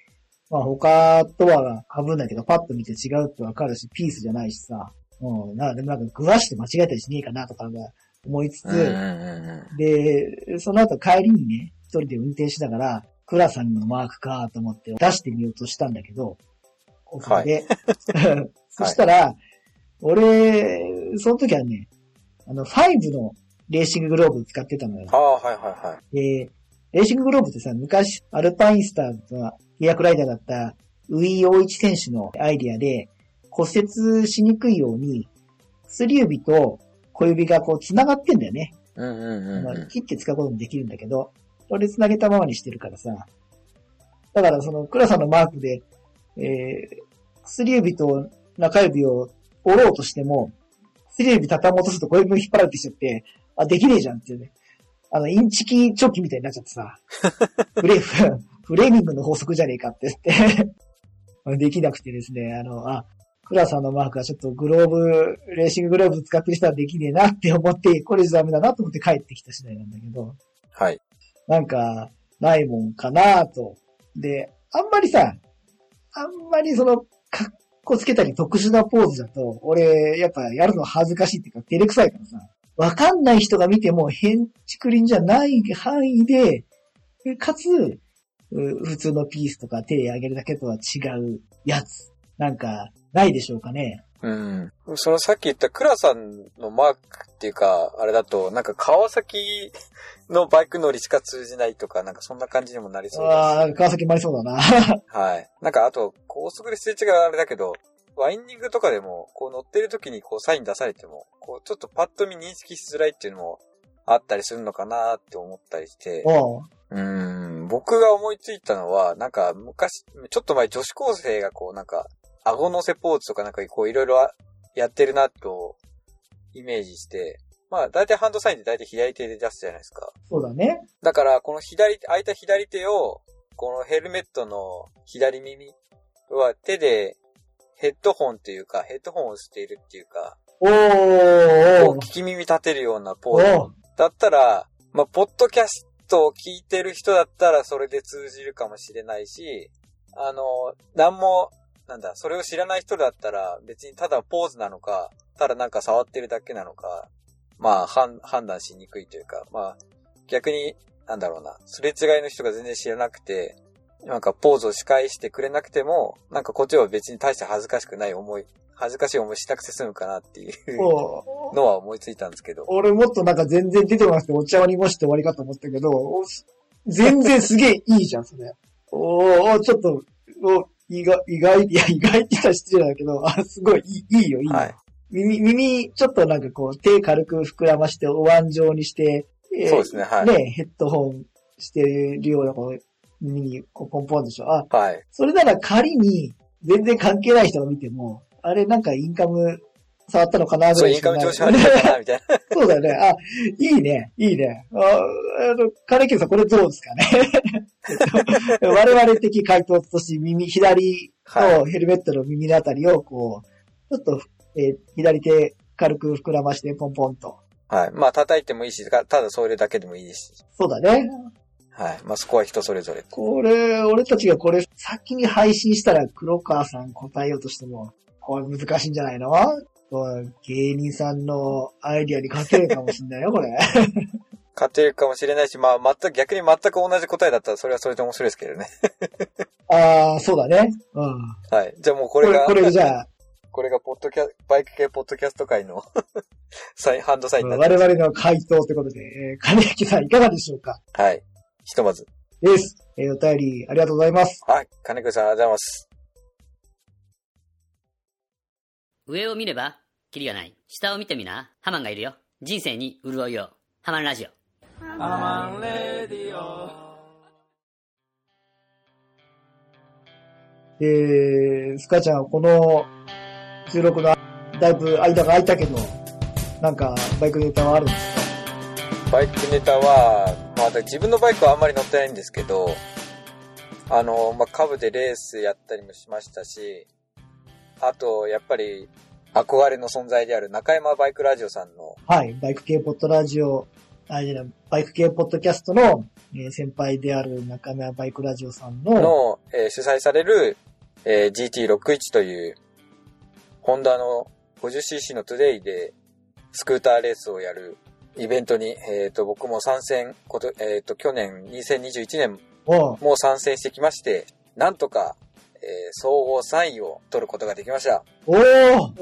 まあ他とは被んないけど、パッと見て違うってわかるし、ピースじゃないしさ。うん、なでもなんか、ぐわして間違えたりしねえかなとかが思いつつ。で、その後帰りにね、一人で運転しながら、クラさんのマークかと思って出してみようとしたんだけど、オフで。そしたら、俺、その時はね、あの、5のレーシンググローブ使ってたのよあ。あ、はいはいはい。で、レーシンググローブってさ、昔、アルパインスターズが契約ライダーだった、ウィー陽一選手のアイディアで、骨折しにくいように、薬指と小指がこう繋がってんだよね。うんうんうんまあうん。切って使うこともできるんだけど、それ繋げたままにしてるからさ。だからその、クラさんのマークで、えー、薬指と中指を折ろうとしても、薬指畳もうとすると小指も引っ張られてきちゃって、あ、できねえじゃんっていうね。あの、インチキチョキみたいになっちゃってさ、フレ、フレーミングの法則じゃねえかって言って、できなくてですね、あの、あ、クラさんのマークはちょっとグローブ、レーシンググローブ使ってる人はできねえなって思って、これじゃダメだなと思って帰ってきた次第なんだけど、はい。なんか、ないもんかなと。で、あんまりさ、あんまりその、かっこつけたり特殊なポーズだと、俺、やっぱやるの恥ずかしいっていうか、照れくさいからさ、わかんない人が見ても、変竹林じゃない範囲で、かつ、普通のピースとか手上げるだけとは違うやつ。なんか、ないでしょうかね。うん。そのさっき言ったクラさんのマークっていうか、あれだと、なんか川崎のバイク乗りしか通じないとか、なんかそんな感じにもなりそうああ、です。川崎もありそうだな。はい。なんかあと、高速ですれ違うあれだけど、ワインディングとかでも、こう乗ってる時にこうサイン出されても、こうちょっとパッと見認識しづらいっていうのもあったりするのかなって思ったりして、おうん、僕が思いついたのは、なんか昔、ちょっと前女子高生がこうなんか、顎乗せポーズとかなんかこういろいろやってるなと、イメージして、まあ大体ハンドサインで大体左手で出すじゃないですか。そうだね。だから、この左手、空いた左手を、このヘルメットの左耳は手でヘッドホンというか、ヘッドホンをしているっていうか、おー聞き耳立てるようなポーズだったら、まあ、ポッドキャストを聞いてる人だったらそれで通じるかもしれないし、あの、なんも、なんだ、それを知らない人だったら別にただポーズなのか、ただなんか触ってるだけなのか、まあ、判判断しにくいというか、まあ、逆に、なんだろうな、すれ違いの人が全然知らなくて、なんかポーズを仕返してくれなくても、なんかこっちは別に大して恥ずかしくない思い、恥ずかしい思いしなくて済むかなっていうのは思いついたんですけど。俺もっとなんか全然出てなくてお茶を濁して終わりかと思ったけど、お全然すげえいいじゃん、それ。おー、ちょっと、お意外、意外、いや、意外って言ったら失礼だけど、あ、すごい、いいいいよ、いいよ。はい。耳、耳、ちょっとなんかこう、手軽く膨らまして、お椀状にして、えーそうですね、はい。ね、ヘッドホンしてるような、こう、耳にこうポンポンでしょ？あ、はい。それなら仮に、全然関係ない人が見ても、あれなんかインカム触ったのかなぐそう、らいしかないインカム調子悪いな、みたいな。そうだよね。あ、いいね。いいね。あ、あの、金木さん、これどうですかね？我々的回答として耳、左はのヘルメットの耳のあたりを、こう、ちょっと、えー左手軽く膨らましてポンポンと。はい。まあ、叩いてもいいし、ただそれだけでもいいし。そうだね。はい。まあ、そこは人それぞれ。これ、俺たちがこれ先に配信したら黒川さん答えようとしても、これ難しいんじゃないの？芸人さんのアイディアに勝てるかもしんないよ、これ。勝てるかもしれないし、まあ、全く、逆に全く同じ答えだったら、それはそれで面白いですけどね。ああ、そうだね。うん。はい。じゃあもうここれ、れが、これじゃあ、これがポッドキャ、バイク系ポッドキャスト界の サイン、ハンドサインになっ我てます々の回答ということで、えー、金木さんいかがでしょうか？はい。ひとまず。です。えー、お便りありがとうございます。はい。金子さん、ありがとうございます。上を見れば、キリがない。下を見てみな。ハマンがいるよ。人生に潤いを。ハマンラジオ。えー、スカちゃん、この収録のだいぶ間が空いたけど、なんかバイクネタはあるんですか？バイクネタは、まあ、自分のバイクはあんまり乗ってないんですけど、あの、まあ、カブでレースやったりもしましたし、あと、やっぱり、憧れの存在である中山バイクラジオさんの、はい、バイク系ポッドラジオ、あ、じゃバイク系ポッドキャストの、えー先輩である中村バイクラジオさんの、の、えー主催される、えー GT61 という、ホンダの 50cc のトゥデイで、スクーターレースをやるイベントに、えっ、と、僕も参戦、こと、えっ、と、去年2021年もう参戦してきまして、なんとか、えー総合3位を取ることができました。おーお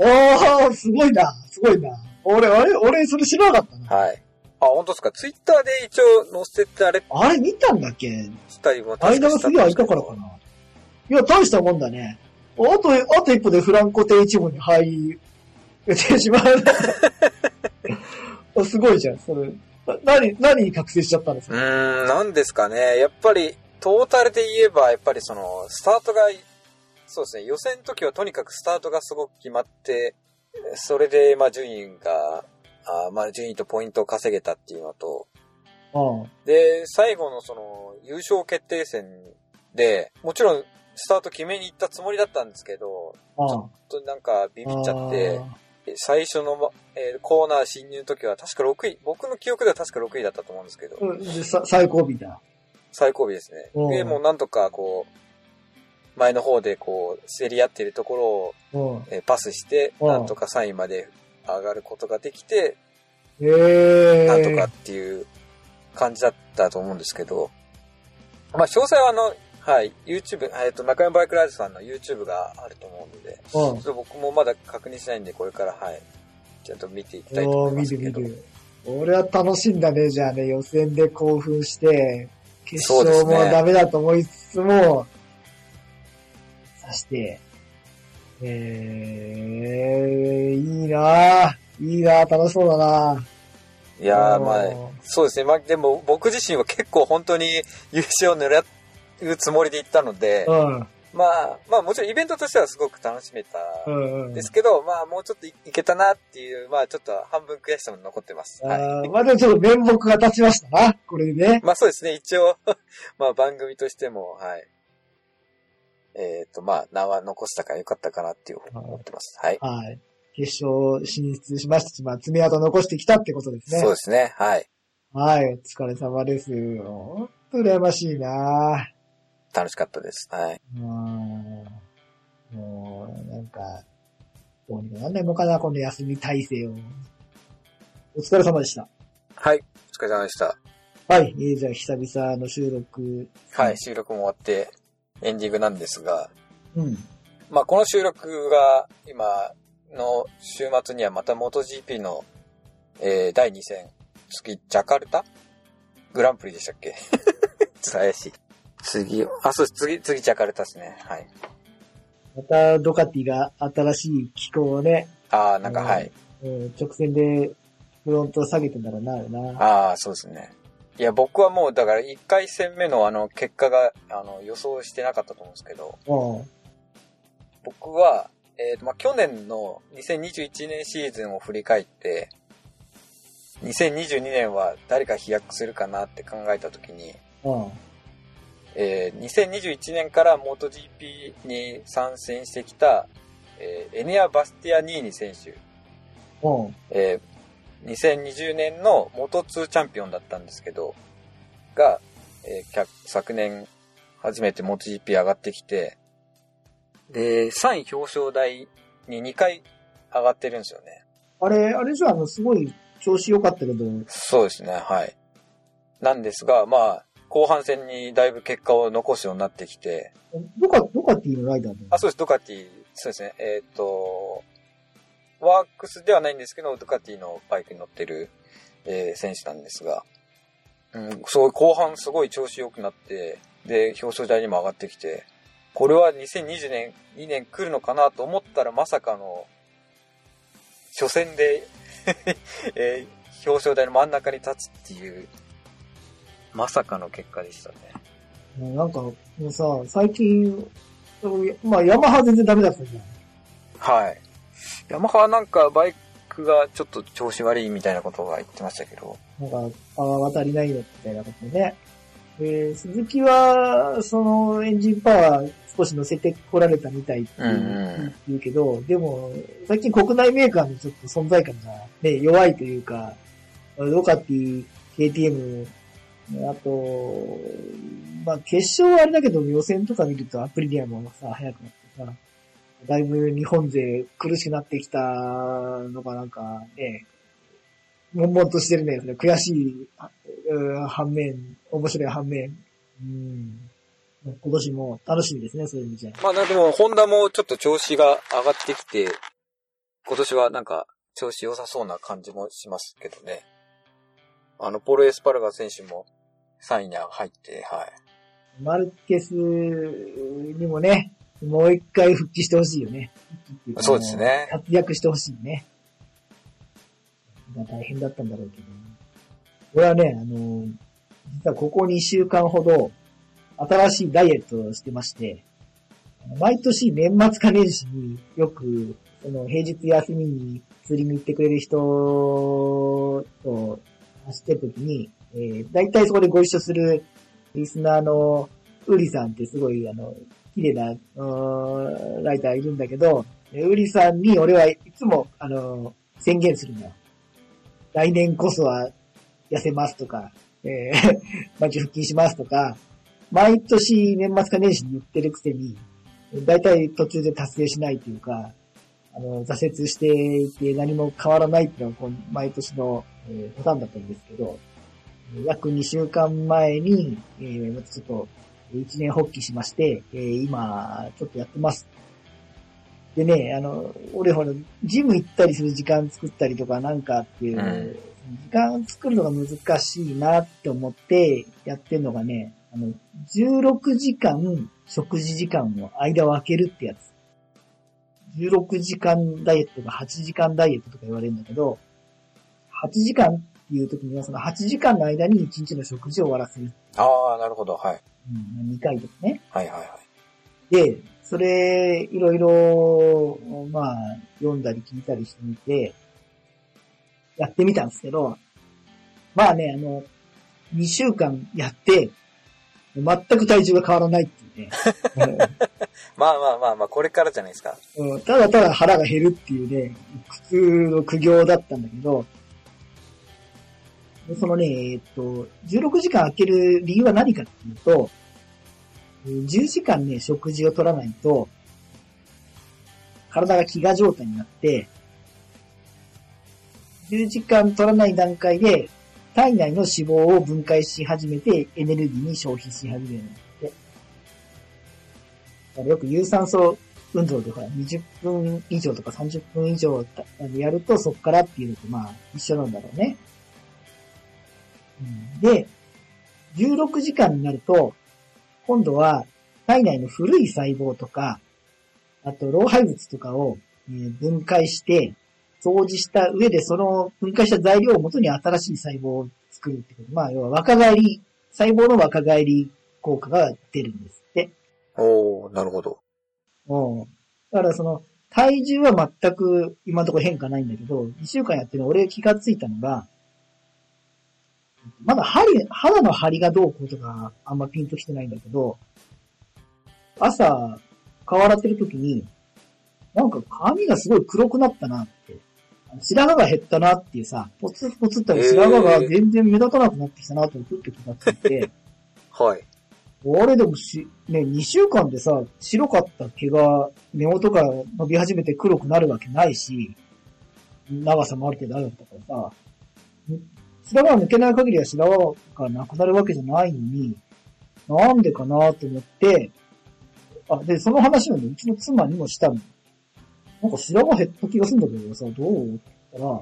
ーすごいな、すごいな。俺、あれ、俺、それ知らなかったな。はい。あ、本当ですか？ツイッターで一応載せてあれあれ見たんだっけ？したりも間がすげえ空いたからかな。いや、大したもんだね。あと、あと一歩でフランコ亭一部に入れてしまう。あすごいじゃん、それ。な何、何に覚醒しちゃったんですうかーん、なんですかね。やっぱり、トータルで言えば、やっぱりその、スタートが、そうですね、予選の時はとにかくスタートがすごく決まって、それで、まあ、順位が、あーまあ、順位とポイントを稼げたっていうのと、うん。で、最後のその、優勝決定戦で、もちろん、スタート決めに行ったつもりだったんですけど、あちょっとなんかビビっちゃって、最初の、まえーコーナー侵入の時は確か6位、僕の記憶では確か6位だったと思うんですけど、うん最後尾だ。最後尾ですね。うんで、もうなんとかこう、前の方でこう、競り合っているところを、うん。えーパスして、うんなんとか3位まで上がることができて、ええー。なんとかっていう感じだったと思うんですけど、まあ、詳細はあの、はい、YouTube、えっ、と、中山バイクライズさんの YouTube があると思うので、ちょうんっ。と僕もまだ確認しないんで、これから、はい、ちゃんと見ていきたいと思いま見すけど。る見る。俺は楽しんだね、じゃあね、予選で興奮して、決勝もダメだと思いつつも、さして、えー、いいなぁ。いいなぁ、楽しそうだないやー、まあそうですね。まあ、でも僕自身は結構本当に優勝を狙うつもりで行ったので、うん。まあ、まあもちろんイベントとしてはすごく楽しめたうんうん。ですけど、まあもうちょっといいけたなっていう、まあちょっと半分悔しさも残ってます。はい。まあでもちょっと面目が立ちましたな、これでね。まあそうですね、一応、まあ番組としても、はい。えっ、と、まあ名は残したからよかったかなっていうふうに思ってます。はい。はい。決勝進出しましたし、まあ爪痕残してきたってことですね。そうですね、はい。はい、お疲れ様です。ほんと羨ましいな楽しかったです。はい。もう、もう、なんか、どうにかなんないのかな、この休み体制を。お疲れ様でした。はい。お疲れ様でした。はい、えー、じゃあ久々の収録。はい。収録も終わってエンディングなんですが、うん。まあこの収録が今の週末にはまた MotoGP の、えー、第2戦、次、ジャカルタ？グランプリでしたっけ？ちょっと怪しい。次、あ、そうです。次、次、ジャカルタですね。はい。また、ドカティが新しい機構をね、ああ、なんか、うんはい。うん直線でフロントを下げてんだろうな、あれな。ああ、そうですね。いや、僕はもう、だから、1回戦目のあの、結果が、あの、予想してなかったと思うんですけど、うん。僕は、えっ、と、まあ、去年の2021年シーズンを振り返って、2022年は誰か飛躍するかなって考えたときに、うん。えー2021年から MotoGP に参戦してきた、えーエネア・バスティアニーニ選手、うん。えー2020年の Moto2 チャンピオンだったんですけど、が、えー昨年初めて MotoGP 上がってきて、で、3位表彰台に2回上がってるんですよね。あれ、あれじゃあの、すごい調子良かったけど、そうですね、はい。なんですが、まあ、後半戦にだいぶ結果を残すようになってきて、ドカ、ドカティのライダーで。あ、そうです、ドカティ、そうですね、えっ、と、ワークスではないんですけど、ドカティのバイクに乗ってる、えー選手なんですが、うん、すごい後半すごい調子良くなって、で、表彰台にも上がってきて、これは2020年、2年来るのかなと思ったらまさかの、初戦で、えー表彰台の真ん中に立つっていう、まさかの結果でしたね。なんか、もうさ、最近、まあ、ヤマハ全然ダメだったじゃん。はい。ヤマハはなんかバイクがちょっと調子悪いみたいなことが言ってましたけど。なんか、パワーが足りないよ、みたいなことでね。で、鈴木は、その、エンジンパワー少し乗せてこられたみたいってうんうん言うけど、でも、最近国内メーカーのちょっと存在感がね、弱いというか、ドカティ、KTM、あと、まあ、決勝はあれだけど、予選とか見るとアプリリアもさ、早くなってさ、だいぶ日本勢苦しくなってきたのがなんかね、悶々としてるね。悔しい、反面、面白い反面。うん。今年も楽しみですね、そういう意味じゃ。まあでも、ホンダもちょっと調子が上がってきて、今年はなんか調子良さそうな感じもしますけどね。あの、ポール・エスパルガ選手も3位に入って、はい。マルケスにもね、もう一回復帰してほしいよね。そうですね活躍してほしいね。大変だったんだろうけど。俺はね、あの、実はここ2週間ほど、新しいダイエットをしてまして、毎年年末か年始によく、その平日休みに釣りに行ってくれる人と走ってる時に、えー、大体そこでご一緒するリスナーのウリさんってすごいあの、綺麗な、うんライターいるんだけど、ウリさんに俺はいつも、あの、宣言するのよ。来年こそは痩せますとか、えー、マジ腹筋しますとか、毎年年末か年始に言ってるくせに、だいたい途中で達成しないというか、あの、挫折していて何も変わらないっていうのが毎年の、えーパターンだったんですけど、約2週間前に、えー、ちょっと、一年発起しまして、えー今、ちょっとやってます。でね、あの、俺ほら、ジム行ったりする時間作ったりとかなんかっていう、うん時間作るのが難しいなって思ってやってるのがね、あの、16時間食事時間の間を空けるってやつ。16時間ダイエットが8時間ダイエットとか言われるんだけど、8時間いう時には、その8時間の間に1日の食事を終わらせる。ああ、なるほど。はい。うん、2回とかね。はいはいはい。で、それ、いろいろ、まあ、読んだり聞いたりしてみて、やってみたんですけど、まあね、あの、2週間やって、全く体重が変わらないっていうね。まあまあまあまあ、これからじゃないですか。うんただただ腹が減るっていうね、普通の苦行だったんだけど、でそのね、えっと、16時間空ける理由は何かっていうと、10時間ね、食事を取らないと、体が飢餓状態になって、10時間取らない段階で、体内の脂肪を分解し始めて、エネルギーに消費し始めるんだって。だからよく有酸素運動でほら、20分以上とか30分以上やるとそっからっていうのとまあ一緒なんだろうね。うんで、16時間になると、今度は体内の古い細胞とか、あと老廃物とかをえー分解して、掃除した上でその分解した材料をもとに新しい細胞を作るってこと。まあ要は若返り、細胞の若返り効果が出るんですって。おー、なるほど。うん。だからその、体重は全く今のところ変化ないんだけど、2週間やってる俺気がついたのが、まだ針、肌の張りがどうこうとかあんまピンときてないんだけど、朝、顔洗ってる時に、なんか髪がすごい黒くなったなって。白髪が減ったなっていうさ、ポツポツって白髪が全然目立たなくなってきたなとふっと気がついて、はい。あれでもし、ね、2週間でさ、白かった毛が根元が伸び始めて黒くなるわけないし、長さもある程度あるんだからさ、ん白髪が抜けない限りは白髪がなくなるわけじゃないのに、なんでかなと思って、あ、で、その話をね、うちの妻にもしたの。なんか白髪減った気がするんだけどさ、どうって言ったら、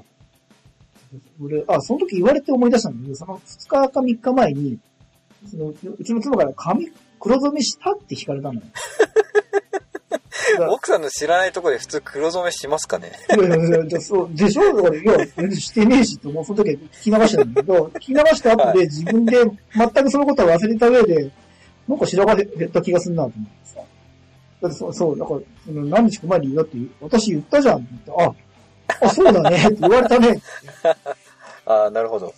俺、あ、その時言われて思い出したんだけど、その2日か3日前に、そのうちの妻から髪黒染めしたって聞かれたのよ。奥さんの知らないところで普通黒染めしますかね？いやいやいや、そう、でしょだから、いや、全然してねえしって、もうその時は聞き流したんだけど、聞き流した後で自分で全くそのことは忘れた上で、なんか白髪減った気がするなと思ってさ。だってそう、そう、だから、その何日か前にだって、私言ったじゃんって言って、あ、あ、そうだねって言われたね。ああ、なるほど。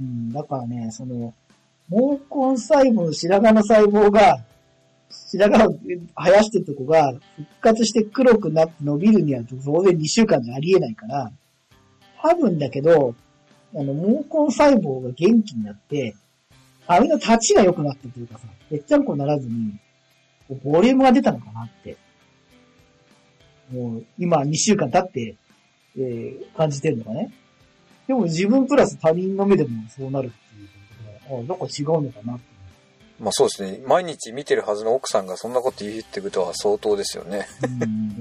うん、だからね、その、毛根細胞の白髪の細胞が、白髪を生やしてるとこが復活して黒くなって伸びるには当然2週間じゃありえないから、多分だけど、あの、毛根細胞が元気になって、髪の立ちが良くなったというかさ、ぺっちゃんこならずに、ボリュームが出たのかなって。もう、今2週間経って、えー感じてるのがね。でも自分プラス他人の目でもそうなるっていうことで、あ、なんか違うのかなって。まあそうですね。毎日見てるはずの奥さんがそんなこと言ってことは相当ですよね。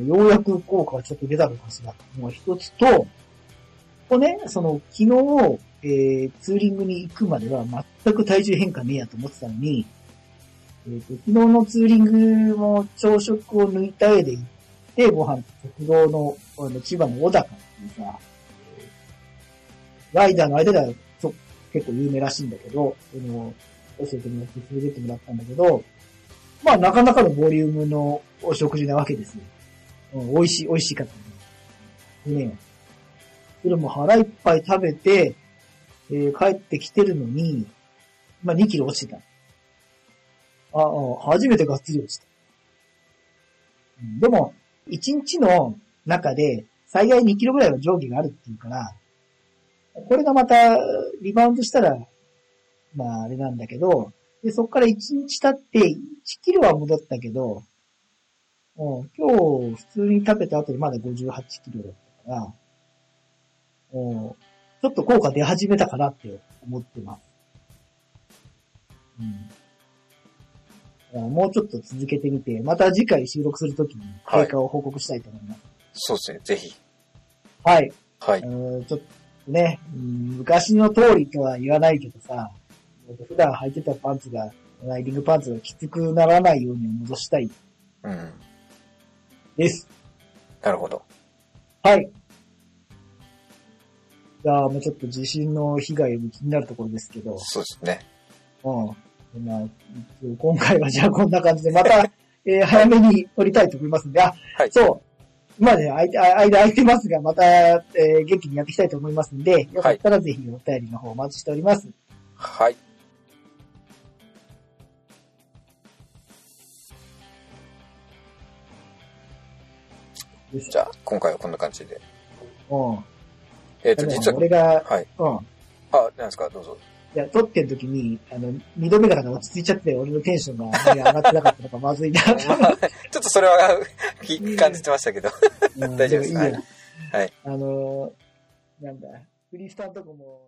ようやく効果がちょっと出たのかしら。もう一つと、ここね、その、昨日、えー、ツーリングに行くまでは全く体重変化ねえやと思ってたのに、えーと昨日のツーリングも朝食を抜いた上で行って、ご飯、国道の、あの、千葉の小高っていうさ、ライダーの間ではちょ結構有名らしいんだけど、その、教えてもらって連れてってもらったんだけど、まあなかなかのボリュームのお食事なわけですよ。うん、美味しい、美味しかったね。でね、それも腹いっぱい食べて、えー帰ってきてるのに、まあ2キロ落ちてた。ああ、初めてがっつり落ちた。でも、1日の中で最大2キロぐらいは上下があるっていうから、これがまたリバウンドしたら、まああれなんだけど、で、そこから1日経って1キロは戻ったけど、うん、今日普通に食べた後にまだ58キロだったから、うん、ちょっと効果出始めたかなって思ってます。うん。もうちょっと続けてみて、また次回収録するときに経過を報告したいと思います。そうですね。ぜひ。はい。はい。ちょっとね、うん昔の通りとは言わないけどさ、普段履いてたパンツが、ライディングパンツがきつくならないように戻したいうん。です。なるほど。はい。じいやーもうちょっと地震の被害も気になるところですけど、そうですね。うん。まあ、今回はじゃあこんな感じで、また、えー早めに撮りたいと思いますんで、あ、はいそう。まあね、間、間空いてますが、また、えー元気にやっていきたいと思いますんで、よかったらぜひお便りの方お待ちしております。はい。じゃあ、今回はこんな感じで。うん。えっ、と、でも実は、俺が、はい。うん。あ、なんですか、どうぞ。いや、撮ってる時に、あの、二度目から落ち着いちゃって、俺のテンションがあんまり上がってなかったのがまずいな。まあ、ちょっとそれは 感じてましたけど。うん 大丈夫ですもいいやはいあのーなんだ、フリースターのとこも、